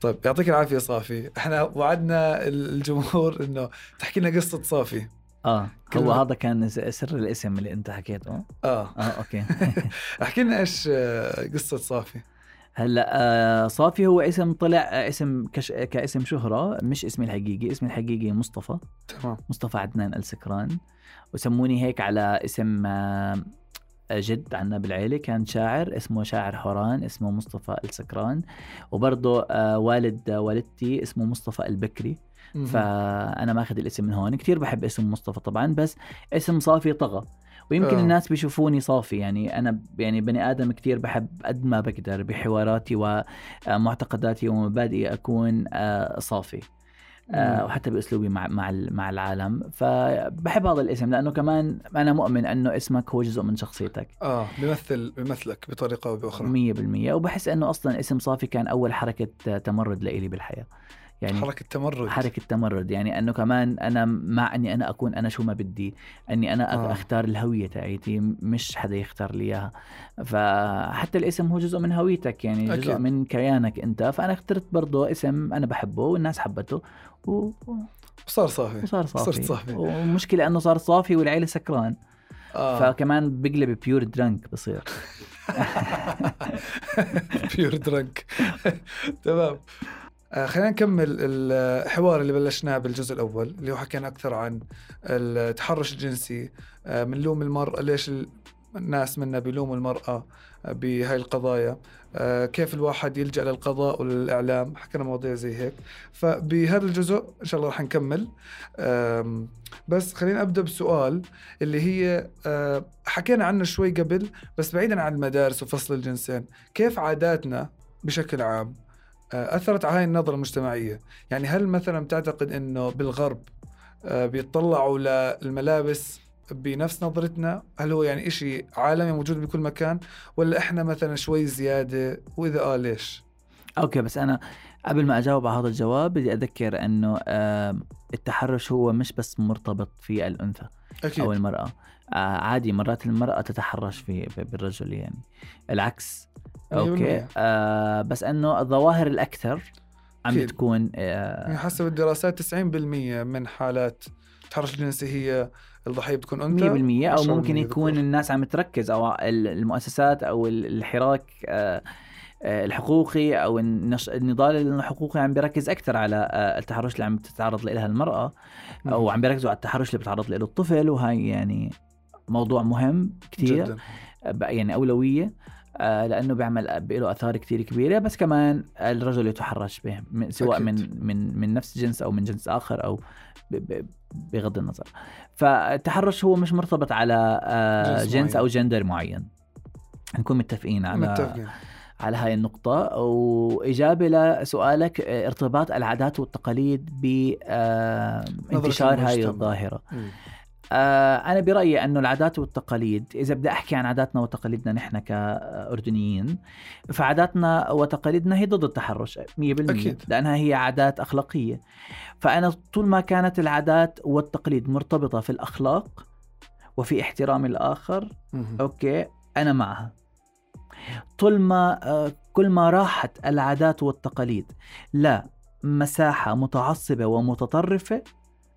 طيب يعطيك العافية صافي. إحنا وعدنا الجمهور إنه تحكي لنا قصة صافي. آه هو هذا كان سر الاسم اللي أنت حكيته. آه. آه أوكي. احكي لنا إيش آه، قصة صافي. هلأ آه صافي هو اسم طلع آه اسم كش... كاسم شهرة مش اسمي الحقيقي. اسمي الحقيقي مصطفى. تمام. مصطفى عدنان السكران. وسموني هيك على اسم جد عنا بالعيلة. كان شاعر اسمه شاعر حوران اسمه مصطفى السكران. وبرضه آه والد والدتي اسمه مصطفى البكري. فأنا ماخذ الاسم من هون. كثير بحب اسم مصطفى طبعا بس اسم صافي طغى. ويمكن آه. الناس بيشوفوني صافي. يعني أنا يعني بني آدم كثير بحب قد ما بقدر بحواراتي ومعتقداتي ومبادئي أكون آه، صافي. آه وحتى بأسلوبي مع مع مع العالم. فبحب هذا الاسم لأنه كمان أنا مؤمن أنه اسمك هو جزء من شخصيتك. آه بيمثل بيمثلك بطريقة أو بأخرى. 100% وبحس أنه أصلا اسم صافي كان أول حركة تمرد لإلي بالحياة. يعني حركة تمرد حركة تمرد يعني أنه كمان أنا مع أني أنا أكون أنا شو ما بدي أني أنا آه. أختار الهوية تاعيتي مش حدا يختار لي إياها. فحتى الاسم هو جزء من هويتك يعني جزء أكيد. من كيانك أنت. فأنا اخترت برضه اسم أنا بحبه والناس حبته و... وصار صافي. وصار صافي صرت صافي. ومشكلة أنه صار صافي والعيلة سكران. آه. فكمان بقلب بيور درنك بصير. بيور درنك تمام. خلينا نكمل الحوار اللي بلشناه بالجزء الأول اللي هو حكينا أكثر عن التحرش الجنسي آه، بنلوم المرأة ليش الناس منا بيلوموا المرأة بهاي القضايا آه، كيف الواحد يلجأ للقضاء وللاعلام حكينا مواضيع زي هيك. فبهذا الجزء إن شاء الله رح نكمل. بس خلينا أبدأ بسؤال اللي هي حكينا عنه شوي قبل بس بعيدا عن المدارس وفصل الجنسين كيف عاداتنا بشكل عام؟ آه، أثرت على هاي النظرة المجتمعية. يعني هل مثلا تعتقد إنه بالغرب آه، بيطلعوا للملابس بنفس نظرتنا؟ هل هو يعني إشي عالمي موجود بكل مكان؟ ولا إحنا مثلا شوي زيادة؟ وإذا آه ليش؟ أوكي بس أنا قبل ما أجاوب على هذا الجواب بدي أذكر أنه التحرش هو مش بس مرتبط في الأنثى أكيد. أو المرأة. عادي مرات المرأة تتحرش في بالرجل يعني. العكس. أوكي. آه بس إنه الظواهر الأكثر عم بتكون آه يعني حسب الدراسات 90% من حالات التحرش الجنسي هي الضحية بتكون أنثى. 100% أو ممكن يكون الناس عم تركز أو المؤسسات أو الحراك آه, آه، الحقوقي أو النضال الحقوقي عم بيركز أكثر على آه، التحرش اللي عم تتعرض لها المرأة أو عم بيركزوا على التحرش اللي بتعرض له الطفل وهي يعني موضوع مهم كثير. يعني أولوية آه، لأنه بيعمل له آثار كثير كبيرة بس كمان الرجل يتحرش به سواء أكيد. من من من نفس جنس أو من جنس آخر أو بغض النظر فالتحرش هو مش مرتبط على آه، جنس, جنس أو جندر معين نكون متفقين على متفقين. على هاي النقطة. وإجابة لسؤالك آه، ارتباط العادات والتقاليد بانتشار هاي الظاهرة. م. آه، أنا برأيي أنه العادات والتقاليد إذا بدي أحكي عن عاداتنا وتقاليدنا نحن كأردنيين فعاداتنا وتقاليدنا هي ضد التحرش 100% أكيد. لأنها هي عادات أخلاقية. فأنا طول ما كانت العادات والتقاليد مرتبطة في الأخلاق وفي احترام الآخر أوكي أنا معها. طول ما آه، كل ما راحت العادات والتقاليد. لا مساحة متعصبة ومتطرفة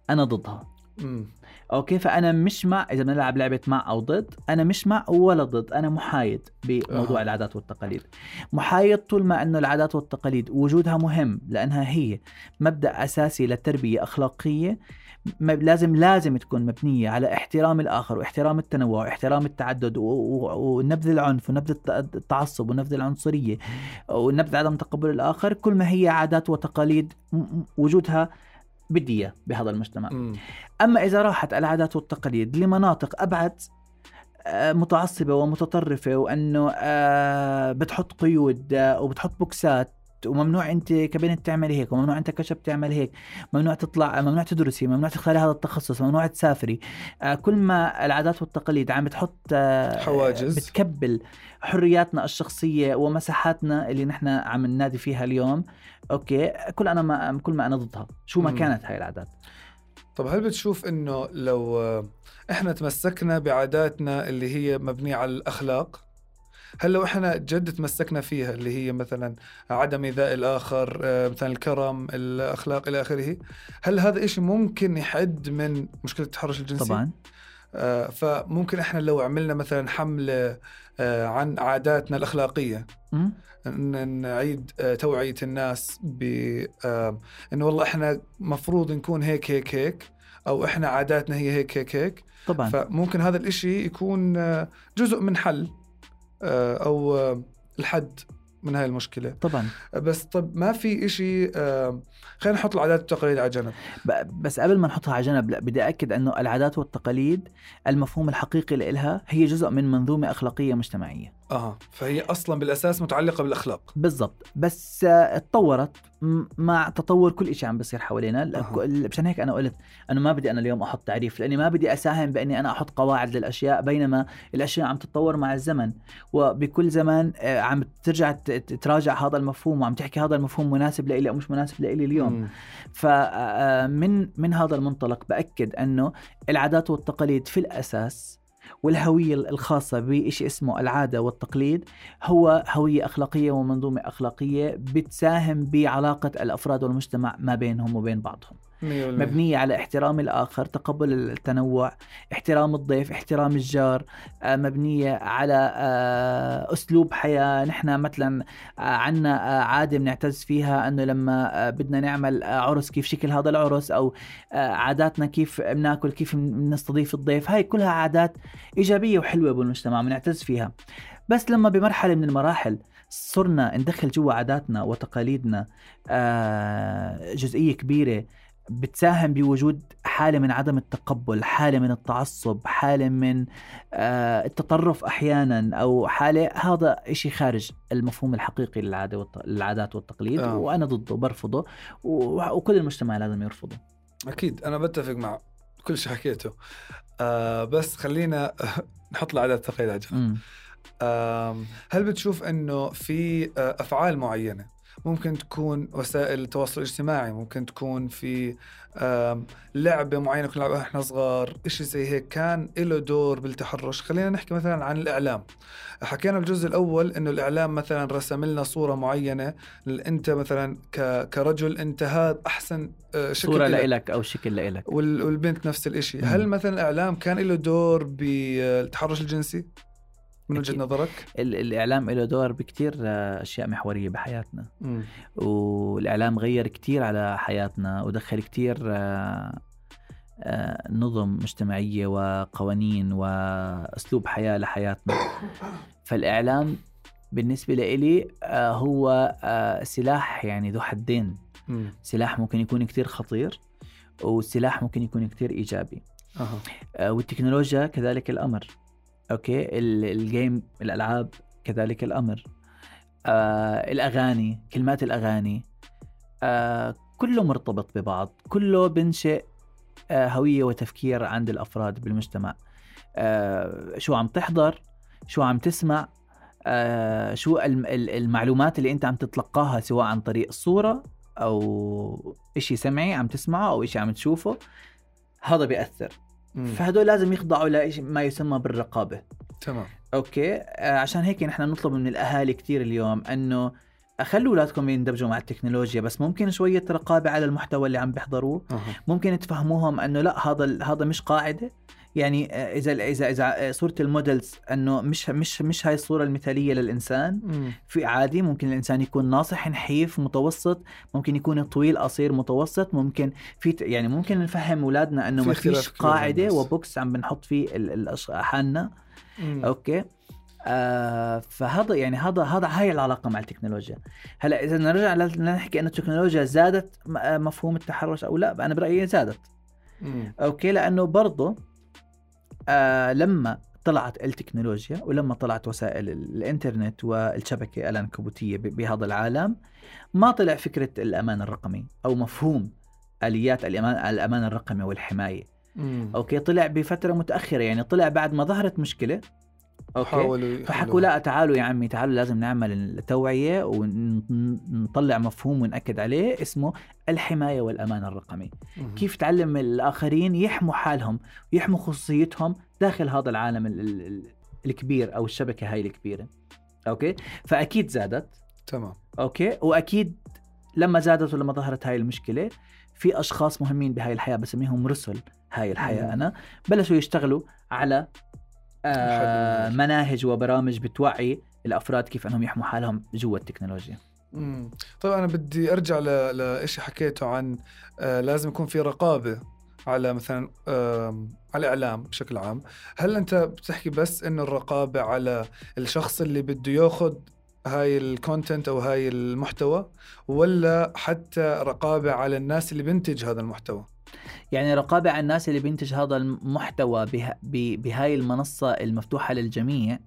أنا ضدها. أوكي؟ فأنا مش مع إذا بنلعب لعبة مع أو ضد أنا مش مع ولا ضد. أنا محايد بموضوع آه. العادات والتقاليد. محايد طول ما إنه العادات والتقاليد وجودها مهم لأنها هي مبدأ أساسي للتربيه أخلاقية لازم لازم تكون مبنية على احترام الآخر واحترام التنوع واحترام التعدد ونبذ العنف ونبذ التعصب ونبذ العنصرية ونبذ عدم تقبل الآخر كل ما هي عادات وتقاليد وجودها بدي بهذا المجتمع م. أما إذا راحت العادات والتقاليد لمناطق أبعد آه، متعصبة ومتطرفة وأنه آه، بتحط قيود آه، وبتحط بوكسات وممنوع أنت كبنت تعملي هيك وممنوع أنت كشب تعمل هيك ممنوع تطلع ممنوع تدرسي ممنوع تختاري هذا التخصص ممنوع تسافري. كل ما العادات والتقاليد عم بتحط حواجز. بتكبل حرياتنا الشخصية ومساحاتنا اللي نحن عم ننادي فيها اليوم أوكي كل أنا ما كل ما أنا ضدها. شو ما كانت هاي العادات؟ طب هل بتشوف إنه لو إحنا تمسكنا بعاداتنا اللي هي مبنية على الأخلاق هل لو إحنا جد تمسكنا فيها اللي هي مثلا عدم إيذاء الآخر آه، مثلا الكرم الأخلاق إلى آخره. هل هذا إشي ممكن يحد من مشكلة التحرش الجنسي؟ طبعا. آه، فممكن إحنا لو عملنا مثلا حملة آه، عن عاداتنا الأخلاقية نعيد توعية الناس ب إنه والله إحنا مفروض نكون هيك هيك هيك أو إحنا عاداتنا هي هيك هيك هيك. طبعا. فممكن هذا الإشي يكون جزء من حل. أو آه، الحد من هاي المشكلة. طبعا. بس طب ما في إشي آه، خلينا نحط العادات والتقاليد على جنب. بس قبل ما نحطها على جنب لا بدي أكد أنه العادات والتقاليد المفهوم الحقيقي لإلها هي جزء من منظومة أخلاقية مجتمعية. آه فهي أصلا بالأساس متعلقة بالأخلاق. بالضبط. بس آه، اتطورت م- مع تطور كل شيء عم بيصير حوالينا. مشان هيك أنا قلت إنه ما بدي أنا اليوم أحط تعريف لأني ما بدي أساهم بإني أنا أحط قواعد للأشياء بينما الأشياء عم تتطور مع الزمن. وبكل زمان آه، عم ترجع تراجع هذا المفهوم وعم تحكي هذا المفهوم مناسب لإلي أو مش مناسب لإلي. اليوم. فمن من هذا المنطلق بأكد أنه العادات والتقاليد في الأساس والهوية الخاصة بشيء اسمه العادة والتقليد هو هوية أخلاقية ومنظومة أخلاقية بتساهم بعلاقة الأفراد والمجتمع ما بينهم وبين بعضهم مبنية على احترام الآخر تقبل التنوع احترام الضيف احترام الجار آه، مبنية على آه، أسلوب حياة. نحن مثلا آه، عنا آه، عادة بنعتز فيها أنه لما بدنا نعمل عرس كيف شكل هذا العرس آه، عاداتنا كيف بناكل كيف بنستضيف الضيف. هاي كلها عادات إيجابية وحلوة بالمجتمع بنعتز فيها. بس لما بمرحلة من المراحل صرنا ندخل جوا عاداتنا وتقاليدنا جزئية كبيرة بتساهم بوجود حالة من عدم التقبل حالة من التعصب حالة من آه، التطرف أحيانا أو حالة هذا إشي خارج المفهوم الحقيقي للعادة والت... للعادات والتقليد آه. وأنا ضده برفضه و... وكل المجتمع لازم يرفضه. أكيد أنا بتفق مع كل شيء حكيته. آه بس خلينا نحط العادات والتقاليد على جنب. هل بتشوف إنه في آه، أفعال معينة ممكن تكون وسائل التواصل الاجتماعي ممكن تكون في لعبة معينة كنا نلعبها إحنا صغار إشي زي هيك كان له دور بالتحرش. خلينا نحكي مثلا عن الإعلام. حكينا بالجزء الأول إنه الإعلام مثلا رسم لنا صورة معينة أنت مثلا كرجل أنت هذا أحسن آه، شكل صورة إلك. لإلك أو شكل لإلك. وال- والبنت نفس الإشي. هل مثلا الإعلام كان له دور بالتحرش الجنسي؟ من أكيد. نظرك؟ ال- الإعلام له دور بكتير آه، أشياء محورية بحياتنا مم. والإعلام غير كتير على حياتنا ودخل كتير آه، آه، نظم مجتمعية وقوانين وأسلوب حياة لحياتنا فالإعلام بالنسبة لإلي هو سلاح يعني ذو حدين. سلاح ممكن يكون كتير خطير وسلاح ممكن يكون كتير إيجابي أها آه، والتكنولوجيا كذلك الأمر أوكي ال- ال game الألعاب كذلك الأمر. آه، الأغاني كلمات الأغاني. آه، كله مرتبط ببعض. كله بنشئ آه، هوية وتفكير عند الأفراد بالمجتمع. آه، شو عم تحضر شو عم تسمع آه، شو الم- ال- المعلومات اللي أنت عم تتلقاها سواء عن طريق صورة أو إشي سمعي عم تسمعه أو إشي عم تشوفه. هذا بيأثر. فهدول لازم يخضعوا لما يسمى بالرقابة. تمام. أوكي؟ آه، عشان هيك نحن نطلب من الأهالي كثير اليوم إنه خلوا أولادكم يندمجوا مع التكنولوجيا بس ممكن شوية رقابة على المحتوى اللي عم بيحضروه. أها. ممكن تفهموهم إنه لا هذا هذا مش قاعدة. يعني آه، إذا إذا إذا صورة ال models إنه مش مش مش هاي الصورة المثالية للإنسان مم. في عادي ممكن الإنسان يكون ناصح نحيف متوسط ممكن يكون طويل قصير متوسط ممكن في يعني ممكن نفهم أولادنا إنه في ما فيش قاعدة. و box عم بنحط فيه حالنا. أوكي آه فهذا يعني هذا هذا هاي العلاقة مع التكنولوجيا هلأ إذا نرجع ل- نحكي إنه التكنولوجيا زادت آه، مفهوم التحرش أو لا أنا برأيي زادت مم. أوكي لأنه برضه آه لما طلعت التكنولوجيا ولما طلعت وسائل ال- الإنترنت والشبكة العنكبوتية بهذا العالم ما طلع فكرة الأمان الرقمي أو مفهوم آليات الامان الأمان الرقمي والحماية مم. أوكي طلع بفترة متأخرة يعني طلع بعد ما ظهرت مشكلة أوكي. حاولوا فحكوا. لا تعالوا يا عمي تعالوا لازم نعمل التوعية ونطلع مفهوم ونأكد عليه اسمه الحماية والأمان الرقمي. مم. كيف تعلم الآخرين يحموا حالهم ويحموا خصوصيتهم داخل هذا العالم ال- ال- ال- الكبير أو الشبكة هاي الكبيرة. أوكي؟ فأكيد زادت. تمام. أوكي؟ وأكيد لما زادت ولما ظهرت هاي المشكلة في أشخاص مهمين بهاي الحياة بسميهم رسل هاي الحياة مم. أنا بلشوا يشتغلوا على آه. مناهج وبرامج بتوعي الأفراد كيف أنهم يحموا حالهم جوا التكنولوجيا مم. طيب أنا بدي أرجع ل- لإشي حكيته عن آه لازم يكون في رقابة على مثلا على الإعلام بشكل عام هل أنت بتحكي بس إنه الرقابة على الشخص اللي بده ياخذ هاي الكونتنت أو هاي المحتوى ولا حتى رقابة على الناس اللي بنتج هذا المحتوى يعني رقابة على الناس اللي بينتج هذا المحتوى به ب- بهاي المنصة المفتوحة للجميع.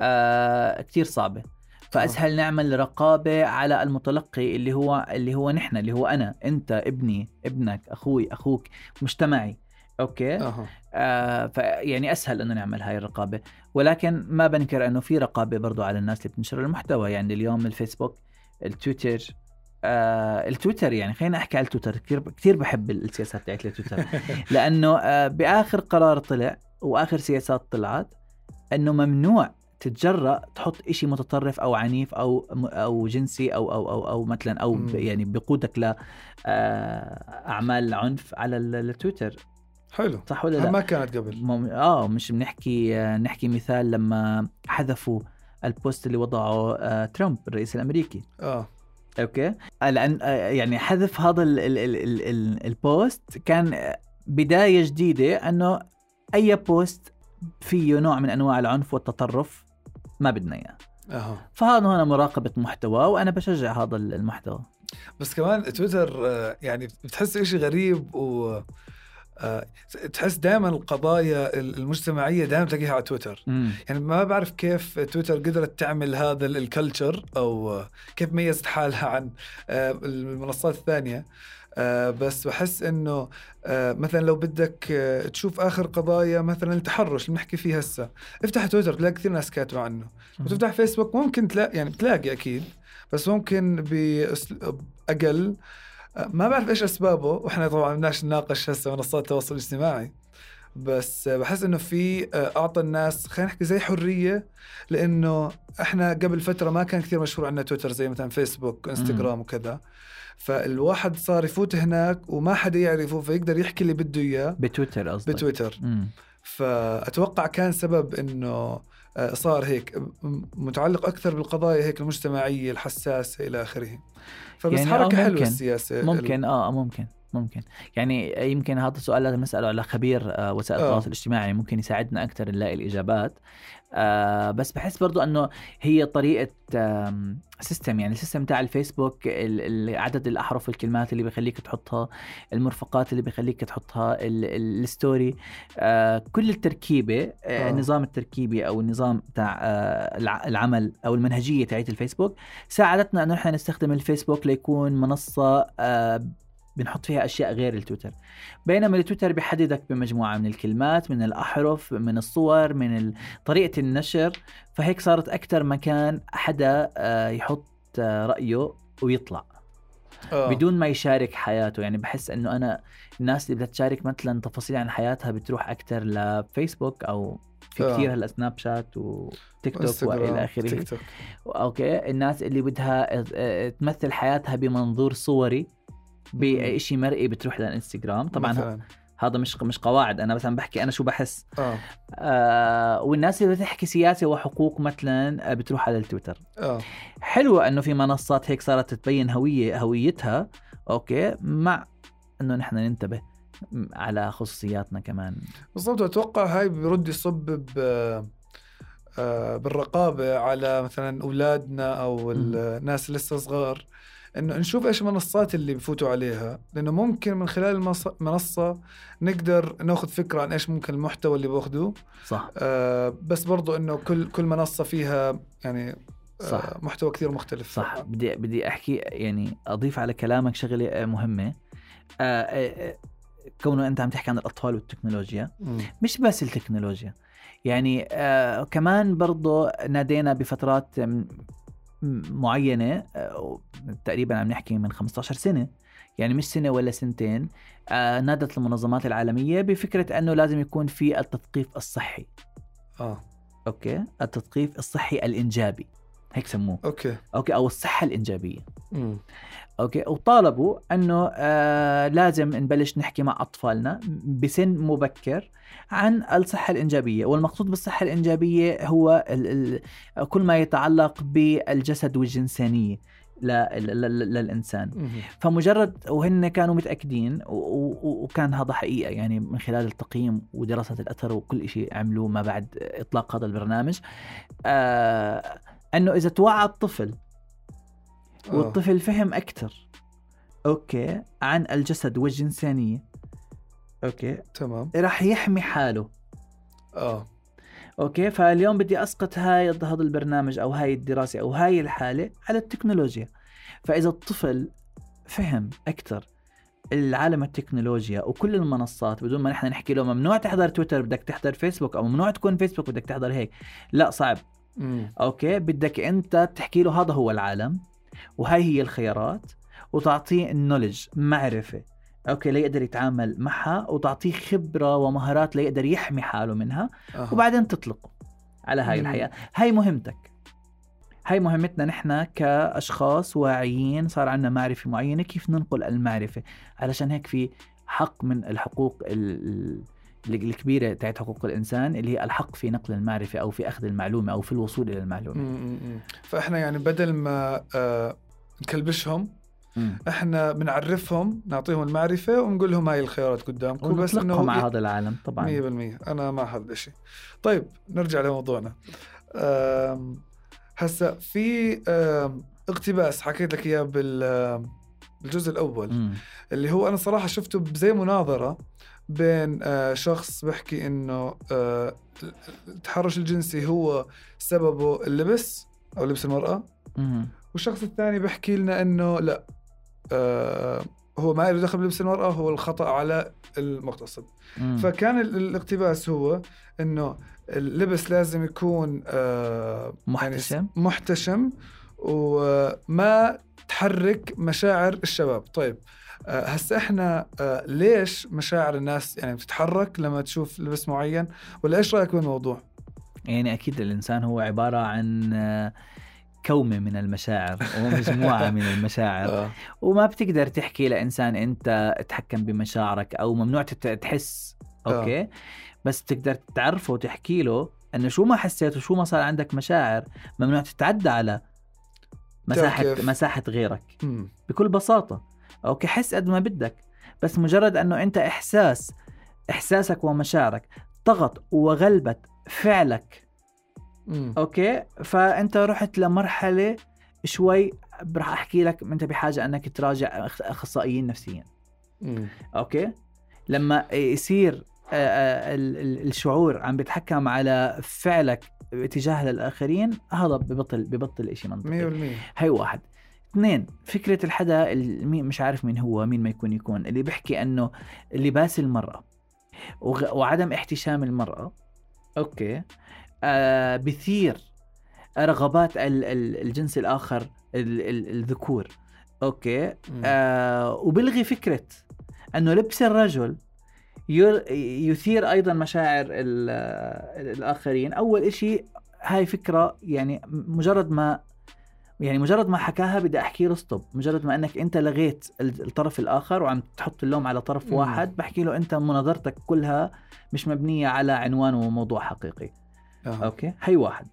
آه كتير صعبة. فأسهل نعمل رقابة على المتلقي اللي هو اللي هو نحن اللي هو أنا أنت ابني ابنك أخوي أخوك مجتمعي. أوكي؟ أها. آه فيعني أسهل أنه نعمل هاي الرقابة. ولكن ما بنكر أنه في رقابة برضو على الناس اللي بتنشر المحتوى. يعني اليوم الفيسبوك التويتر آه التويتر يعني خلينا أحكي على التويتر. كثير كثير بحب السياسات تاعت التويتر. لأنه آه بآخر قرار طلع وآخر سياسات طلعت إنه ممنوع تتجرأ تحط إشي متطرف أو عنيف أو أو جنسي أو أو أو أو مثلا. ب- يعني بقودك ل آه، عنف على ال- التويتر. حلو. صح ولا لا؟ ما كانت قبل. مم... آه مش بنحكي آه، نحكي مثال لما حذفوا ال post اللي وضعه آه، ترامب الرئيس الأمريكي. آه. أوكي؟ آه، لأن آه، يعني حذف هذا ال ال ال ال ال ال post كان آه، بداية جديدة أنه أي post فيه نوع من أنواع العنف والتطرف ما بدنا إياه. أها. فهذا هنا مراقبة محتوى وأنا بشجع هذا المحتوى. بس كمان تويتر يعني بتحس إشي غريب و تحس دائما القضايا المجتمعية دائما تلاقيها على تويتر. مم. يعني ما بعرف كيف تويتر قدرت تعمل هذا ال culture أو آه، كيف ميزت حالها عن آه، المنصات الثانية. آه، بس بحس إنه آه، مثلا لو بدك آه، تشوف آخر قضايا مثلا التحرش اللي بنحكي فيه هسه افتح تويتر تلاقي كثير ناس كاتبة عنه. وتفتح فيسبوك ممكن تلاقي يعني بتلاقي أكيد بس ممكن باسلوب أقل آه، ما بعرف إيش أسبابه وإحنا طبعا بدناش نناقش هسه منصات التواصل الاجتماعي. بس بحس إنه في آه، أعطى الناس خلينا نحكي زي حرية لإنه إحنا قبل فترة ما كان كثير مشهور عندنا تويتر زي مثلا فيسبوك وانستغرام وكذا. فالواحد صار يفوت هناك وما حدا يعرفه فيقدر يحكي اللي بده إياه. بتويتر قصدك؟ بتويتر. مم. فأتوقع كان سبب إنه آه، صار هيك متعلق أكثر بالقضايا هيك المجتمعية الحساسة إلى آخره فبس يعني يعني حركة آه، حلوة. السياسة ممكن آه ممكن ممكن يعني يمكن هذا السؤال لازم نسأله على خبير آه، وسائل آه. التواصل الاجتماعي ممكن يساعدنا أكثر نلاقي الإجابات آه بس بحس برضو إنه هي طريقة system يعني ال system تاع الفيسبوك ال- ال- عدد الأحرف والكلمات اللي بيخليك تحطها المرفقات اللي بيخليك تحطها ال- ال- ال story كل التركيبة. النظام التركيبي أو النظام تاع الع- العمل أو المنهجية تاعت الفيسبوك ساعدتنا إنه نحن نستخدم الفيسبوك ليكون منصة بنحط فيها أشياء غير التويتر. بينما التويتر بيحددك بمجموعة من الكلمات من الأحرف من الصور من طريقة النشر. فهيك صارت أكثر مكان حدا آه، يحط آه، رأيه ويطلع. آه. بدون ما يشارك حياته. يعني بحس إنه أنا الناس اللي بدها تشارك مثلا تفاصيل عن حياتها بتروح أكثر لفيسبوك أو في آه. كثير هلأ سناب شات وتيك توك وإلى آخره. تيك توك. أوكي. الناس اللي بدها ت- تمثل حياتها بمنظور صوري بشيء مرئي بتروح للإنستغرام. طبعا مثلا. هذا مش مش قواعد. أنا مثلا بحكي أنا شو بحس؟ آه. آه والناس اللي بتحكي سياسة وحقوق مثلا آه، بتروح على التويتر. آه. حلو إنه في منصات هيك صارت تبين هويه هويتها. أوكي. مع إنه نحن ننتبه على خصوصياتنا كمان. بالضبط. أتوقع هاي برضه يصب ب آه، بالرقابة على مثلا أولادنا أو الناس اللي لسه صغار. إنه نشوف إيش المنصات اللي بفوتوا عليها لأنه ممكن من خلال المنص- المنصه نقدر ناخذ فكرة عن إيش ممكن المحتوى اللي بأخذوه. صح. آه بس برضو إنه كل كل منصة فيها يعني صح. آه محتوى كثير مختلف. صح. بدي بدي أحكي يعني أضيف على كلامك شغلة آه، مهمة. آه، آه، آه، كونه أنت عم تحكي عن الأطفال والتكنولوجيا. مم. مش بس التكنولوجيا. يعني آه كمان برضو نادينا بفترات م- م- معينة آه تقريبا عم نحكي من 15 سنة. يعني مش سنة ولا سنتين آه نادت المنظمات العالمية بفكرة أنه لازم يكون في التثقيف الصحي. آه. okay؟ التثقيف الصحي الإنجابي. هيك سموه. okay. okay أو الصحة الإنجابية. مم. okay وطالبوا إنه آه لازم نبلش نحكي مع أطفالنا بسن مبكر عن الصحة الإنجابية. والمقصود بالصحة الإنجابية هو ال ال كل ما يتعلق بالجسد والجنسانية للإنسان. فمجرد وهن كانوا متأكدين وكان هذا حقيقة يعني من خلال التقييم ودراسة الأثر وكل شيء عملوه ما بعد إطلاق هذا البرنامج. آه إنه إذا توعى الطفل آه. والطفل فهم أكثر okay عن الجسد والجنسانية. okay تمام. راح يحمي حاله. آه. okay فاليوم بدي أسقط هاي هذا البرنامج أو هاي الدراسة أو هاي الحالة على التكنولوجيا. فإذا الطفل فهم أكثر العالم التكنولوجيا وكل المنصات بدون ما نحن نحكي له ممنوع تحضر تويتر بدك تحضر فيسبوك أو ممنوع تكون فيسبوك بدك تحضر هيك. لا صعب. مم. okay بدك أنت تحكي له هذا هو العالم وهاي هي الخيارات وتعطيه ال knowledge معرفة أوكي ليقدر يتعامل معها وتعطيه خبرة ومهارات ليقدر يحمي حاله منها أها. وبعدين تطلقه على هاي مم. الحياة هاي مهمتك هاي مهمتنا نحن كأشخاص واعيين صار عندنا معرفة معينة كيف ننقل المعرفة علشان هيك في حق من الحقوق ال- ال- الكبيرة تاعت حقوق الإنسان اللي هي الحق في نقل المعرفة أو في أخذ المعلومة أو في الوصول إلى المعلومة. مم. مم. فإحنا يعني بدل ما آه نكلبشهم إحنا بنعرفهم نعطيهم المعرفة ونقول لهم هاي الخيارات قدامكم بس إنه هذا العالم طبعا. 100% أنا مع هذا الشيء طيب نرجع لموضوعنا. هسا في اقتباس حكيت لك إياه بال- بالجزء الأول. مم. اللي هو أنا صراحة شفته زي مناظرة بين آه، شخص بيحكي إنه آه، التحرش الجنسي هو سببه اللبس أو لبس المرأة. والشخص الثاني بيحكي لنا إنه لا آه هو ما له دخل بلبس المرأة هو الخطأ على المغتصب. فكان ال- الاقتباس هو إنه اللبس لازم يكون آه محتشم. يعني محتشم وما تحرك مشاعر الشباب طيب آه، هسا إحنا آه، ليش مشاعر الناس يعني بتتحرك لما تشوف لبس معين ولا إيش رأيك بالموضوع؟ يعني أكيد الإنسان هو عبارة عن آه، كومة من المشاعر ومجموعه من المشاعر آه. وما بتقدر تحكي لإنسان أنت اتحكم بمشاعرك أو ممنوع تحس okay بس بتقدر تعرفه وتحكي له إنه شو ما حسيت وشو ما صار عندك مشاعر ممنوع تتعدى على مساحة كيف؟ مساحة غيرك. بكل بساطة okay حس قد ما بدك. بس مجرد إنه أنت إحساس إحساسك ومشاعرك طغت وغلبت فعلك. مم. okay؟ فأنت رحت لمرحلة شوي راح أحكي لك أنت بحاجة إنك تراجع أخصائيين نفسيين. مم. okay؟ لما يصير ال- ال- الشعور عم بيتحكم على فعلك اتجاه للآخرين هذا ببطل ببطل شيء منطقي. 100% هي واحد. اثنين فكرة الحدا مش عارف مين هو مين ما يكون يكون اللي بيحكي إنه لباس المرأة وغ- وعدم احتشام المرأة okay آه بثير رغبات ال- ال- الجنس الآخر ال- ال- الذكور okay. آه وبلغي فكرة إنه لبس الرجل ير- يثير أيضا مشاعر ال- الآخرين أول إشي هاي فكرة يعني مجرد ما يعني مجرد ما حكاها بدي أحكي له stop مجرد ما إنك أنت لغيت ال- الطرف الآخر وعم تحط اللوم على طرف. واحد بحكي له أنت مناظرتك كلها مش مبنية على عنوان وموضوع حقيقي. آه. okay؟ هي واحد.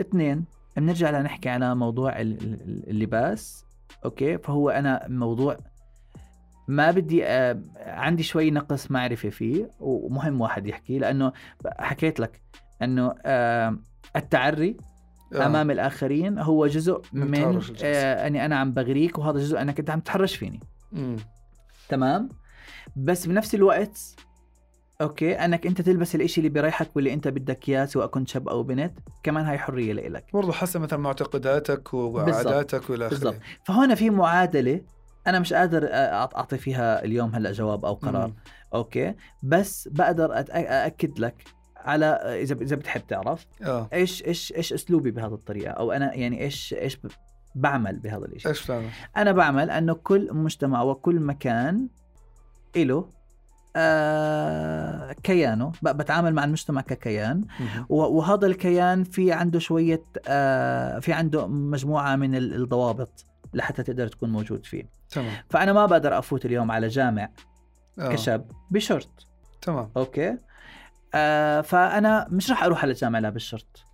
اثنين بنرجع لنحكي على موضوع ال- ال- اللباس. okay؟ فهو أنا موضوع ما بدي آه، عندي شوي نقص معرفة فيه ومهم واحد يحكي لأنه حكيت لك أنه آه، التعري آه. أمام الآخرين هو جزء من. آه أني أنا عم بغريك وهذا جزء أنك أنت عم تحرش فيني مم. تمام بس بنفس الوقت أوكي أنك أنت تلبس الإشي اللي بيريحك واللي أنت بدك إياه سواء كنت شاب أو بنت كمان هاي حرية لإلك برضه حسب مثلا معتقداتك وعاداتك والى بالضبط. اخره فهنا في معادلة أنا مش قادر آه، أعطي فيها اليوم هلأ جواب أو قرار مم. أوكي بس بقدر أأكد لك على إذا إذا بتحب تعرف آه. إيش إيش إيش أسلوبي بهذه الطريقة؟ أو أنا يعني إيش إيش بعمل بهذا الشيء إيش بتعمل؟ أنا بعمل أنه كل مجتمع وكل مكان له آه كيانه. بتعامل مع المجتمع ككيان. وهذا الكيان في عنده شوية آه في عنده مجموعة من الضوابط لحتى تقدر تكون موجود فيه. تمام. فأنا ما بقدر أفوت اليوم على جامع أوه. كشاب بشورت تمام. okay؟ آه فأنا مش راح أروح على الجامع لا بالشورت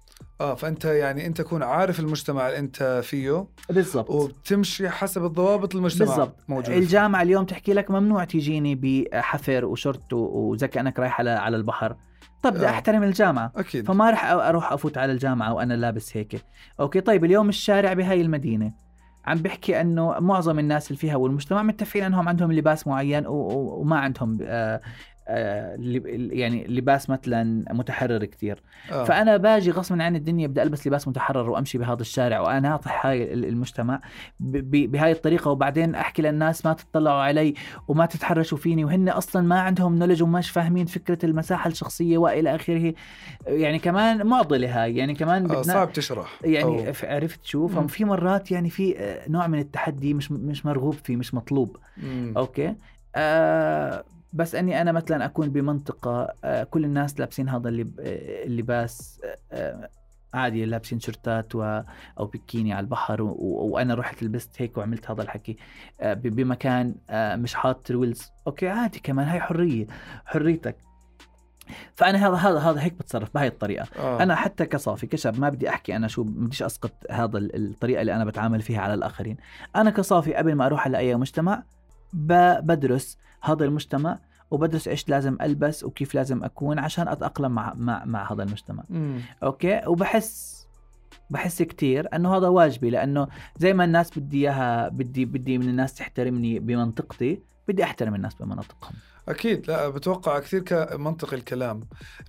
آه فأنت يعني أنت تكون عارف المجتمع اللي أنت فيه بالضبط. وبتمشي حسب الضوابط المجتمع بالضبط. موجود الجامعة اليوم تحكي لك ممنوع تيجيني بحفر وشورت وزي كانك رايح على على البحر. طب بدي آه. أحترم الجامعة. أكيد. فما راح أروح أفوت على الجامعة وأنا لابس هيك. okay طيب اليوم الشارع بهاي المدينة عم بحكي إنه معظم الناس اللي فيها والمجتمع متفقين إنهم عندهم لباس معين وما عندهم آه، يعني لباس مثلا متحرر كثير آه. فأنا باجي غصبا عن الدنيا بدي ألبس لباس متحرر وأمشي بهذا الشارع واناطح هاي المجتمع بهاي الطريقة وبعدين أحكي للناس ما تطلعوا علي وما تتحرشوا فيني. وهن أصلا ما عندهم knowledge ومش فاهمين فكرة المساحة الشخصية وإلى آخره. يعني كمان معضله هاي. يعني كمان بدنا صعب تشرح. يعني أو. عرفت شو؟ ففي مرات يعني في آه، نوع من التحدي مش مش مرغوب فيه مش مطلوب. مم. okay؟ آه بس اني أنا مثلا اكون بمنطقة آه، كل الناس لابسين هذا اللباس آه، آه، عادي لابسين شورتات و... أو بكيني على البحر و... وأنا رحت لبست هيك وعملت هذا الحكي بمكان مش حاط rules okay عادي كمان هاي حرية حريتك. فأنا هذا هذا هذا هيك بتصرف بهاي الطريقة. آه. أنا حتى كصافي كشاب ما بدي أحكي أنا شو بديش أسقط هذا الطريقة اللي أنا بتعامل فيها على الآخرين. أنا كصافي قبل ما أروح على أي مجتمع بدرس هذا المجتمع وبدرس إيش لازم ألبس وكيف لازم أكون عشان أتأقلم مع مع, مع هذا المجتمع. مم. أوكي؟ وبحس بحس كثير إنه هذا واجبي لأنه زي ما الناس بدي اياها بدي بدي من الناس تحترمني بمنطقتي بدي أحترم الناس بمناطقهم. أكيد لا بتوقع كثير كمنطق الكلام.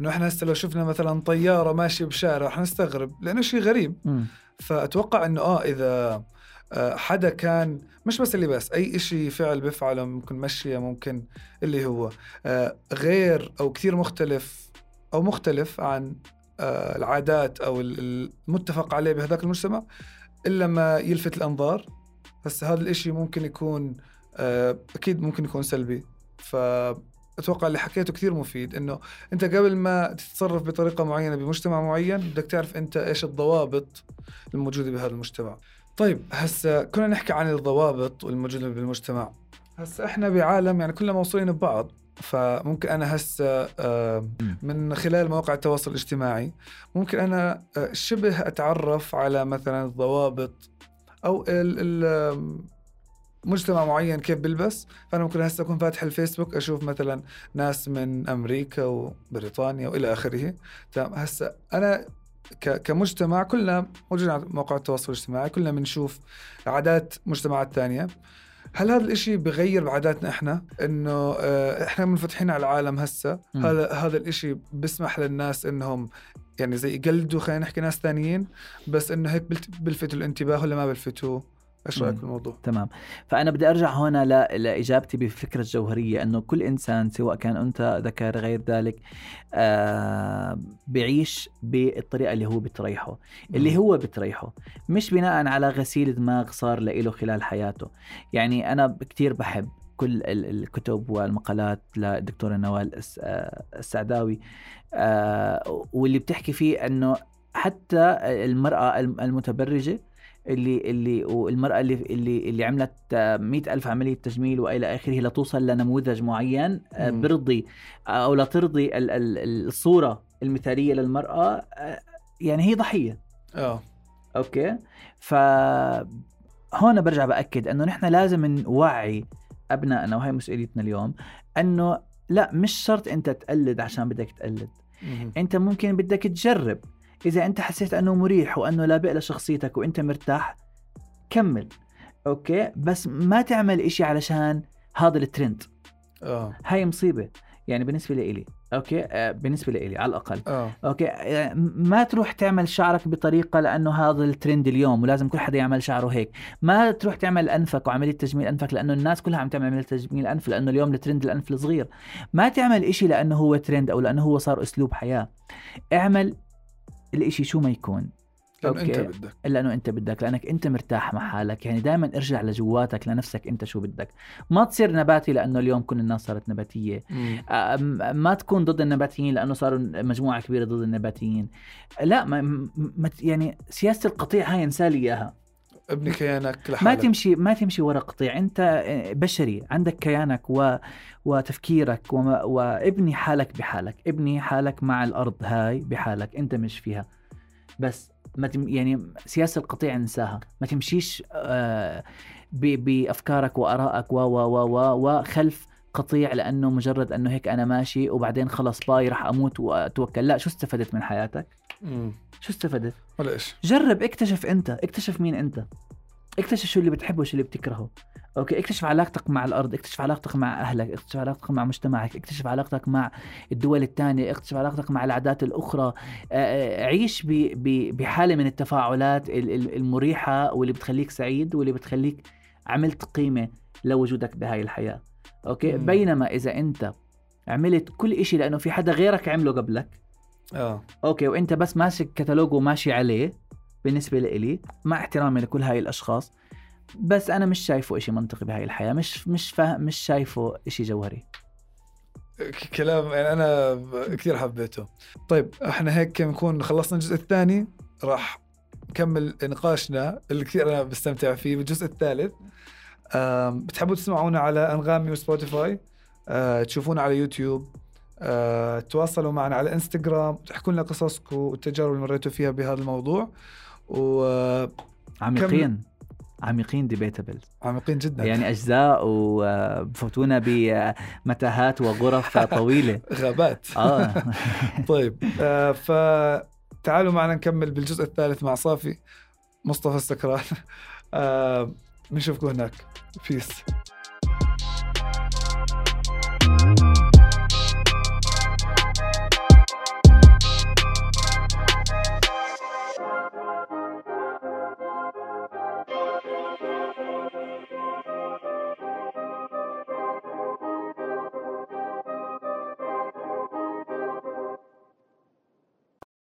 إنه إحنا هسه لو شفنا مثلا طيارة ماشية بشارع رح نستغرب لأنه شيء غريب. م. فأتوقع إنه آه إذا حدا كان مش بس اللباس أي شيء فعل بيفعله ممكن مشيه ممكن اللي هو. آه، غير أو كثير مختلف أو مختلف عن آه، العادات أو المتفق عليه بهذاك المجتمع إلا ما يلفت الأنظار. هسه هذا الإشي ممكن يكون أكيد ممكن يكون سلبي. فأتوقع اللي حكيته كثير مفيد إنه أنت قبل ما تتصرف بطريقة معينة بمجتمع معين بدك تعرف أنت إيش الضوابط الموجودة بهذا المجتمع. طيب هسه كنا نحكي عن الضوابط والموجودة بالمجتمع. هسه إحنا بعالم يعني كلنا موصولين ببعض فممكن أنا هسه آه، من خلال مواقع التواصل الاجتماعي ممكن أنا آه، شبه أتعرف على مثلا الضوابط أو مجتمع معين كيف بلبس فأنا ممكن هسه أكون فاتح الفيسبوك أشوف مثلا ناس من أمريكا وبريطانيا وإلى آخره. تمام هسه أنا كمجتمع كلنا موجودين على مواقع التواصل الاجتماعي كلنا بنشوف عادات مجتمعات ثانية هل هذا الإشي بغير بعاداتنا إحنا؟ إنه آه، إحنا منفتحين على العالم هسه. هذا هذا الإشي بيسمح للناس إنهم يعني زي يقلدوا خلينا نحكي ناس ثانيين بس إنه هيك بلفتوا الانتباه ولا ما بلفتوا إيش رأيك في الموضوع؟ تمام. فأنا بدي أرجع هنا ل... لإجابتي بفكرة الجوهريه إنه كل إنسان سواء كان أنثى ذكر غير ذلك آه بيعيش بالطريقة اللي هو بتريحه. اللي هو بتريحه مش بناء على غسيل دماغ صار له خلال حياته. يعني أنا كثير بحب كل الكتب والمقالات للدكتورة نوال آه، السعداوي آه، واللي بتحكي فيه إنه حتى المرأة المتبرجة اللي اللي والمرأة اللي اللي اللي عملت مئة ألف عملية تجميل وإلى آخره لتوصل لنموذج معين آه، برضي أو لترضي الصورة المثالية للمرأة آه، يعني هي ضحية. آه. أوكي؟ ف هون برجع بأكد إنه نحن لازم نوعي أبنائنا وهي مسؤوليتنا اليوم إنه لا مش شرط أنت تقلد عشان بدك تقلد. أنت ممكن بدك تجرب. إذا أنت حسيت أنه مريح وأنه لابق لشخصيتك وأنت مرتاح كمل. okay؟ بس ما تعمل إشي علشان هذا الترند. آه. هاي مصيبة. يعني بالنسبة لي okay؟ آه بالنسبة لي على الأقل. أوه. okay؟ آه ما تروح تعمل شعرك بطريقة لأنه هذا الترند اليوم ولازم كل حدا يعمل شعره هيك. ما تروح تعمل أنفك وعملية تجميل أنفك لأنه الناس كلها عم تعمل عملية تجميل أنف لأنه اليوم الترند الأنف الصغير. ما تعمل إشي لأنه هو ترند أو لأنه هو صار أسلوب حياة. اعمل الإشي شو ما يكون. لأنه أنت بدك. لأنه أنت بدك لأنك أنت مرتاح مع حالك يعني دائما ارجع لجواتك لنفسك أنت شو بدك. ما تصير نباتي لأنه اليوم كل الناس صارت نباتية. ما تكون ضد النباتيين لأنه صاروا مجموعة كبيرة ضد النباتيين. لا ما يعني سياسة القطيع هاي أنسى لي إياها. ابني كيانك لحالك. ما تمشي ما تمشي ورا قطيع. انت آه، بشري. عندك كيانك و... وتفكيرك و... وابني حالك بحالك. ابني حالك مع الأرض هاي بحالك. انت مش فيها. بس ما تم... يعني سياسة القطيع انساها ما تمشيش آه، ب... بأفكارك وآرائك و و و و وخلف قطيع لأنه مجرد أنه هيك أنا ماشي وبعدين خلص باي راح أموت وأتوكل. لا شو استفدت من حياتك؟ مم. شو استفدت؟ ولا إيش؟ جرب اكتشف أنت اكتشف مين أنت. اكتشف شو اللي بتحبه وشو اللي بتكرهه. okay اكتشف علاقتك مع الأرض اكتشف علاقتك مع أهلك اكتشف علاقتك مع مجتمعك اكتشف علاقتك مع الدول الثانية اكتشف علاقتك مع العادات الأخرى. عيش بحالة من التفاعلات المريحة واللي بتخليك سعيد واللي بتخليك عملت قيمة لوجودك بهاي الحياة. okay؟ مم. بينما إذا أنت عملت كل شيء لأنه في حدا غيرك عمله قبلك آه. okay وأنت بس ماسك كتالوج وماشي عليه بالنسبة لإلي مع احترامي لكل هاي الأشخاص بس أنا مش شايفه إشي منطقي بهاي الحياة مش مش فاهم مش شايفه إشي جوهري. كلام يعني أنا كثير حبيته. طيب إحنا هيك نكون خلصنا الجزء الثاني؟ راح نكمل نقاشنا اللي كثير أنا بستمتع فيه بالجزء الثالث. بتحبوا تسمعونا على أنغامي وسبوتيفاي؟ أه تشوفونا على يوتيوب. أه تواصلوا معنا على إنستغرام تحكوا لنا قصصكم والتجارب اللي مريتوا فيها بهذا الموضوع. و عميقين عميقين debatable عميقين جدا. يعني أجزاء وبفوتونا بمتاهات وغرف طويلة. غابات. آه. طيب آه فتعالوا معنا نكمل بالجزء الثالث مع صافي. مصطفى السكران. آه بنشوفكم هناك. بيس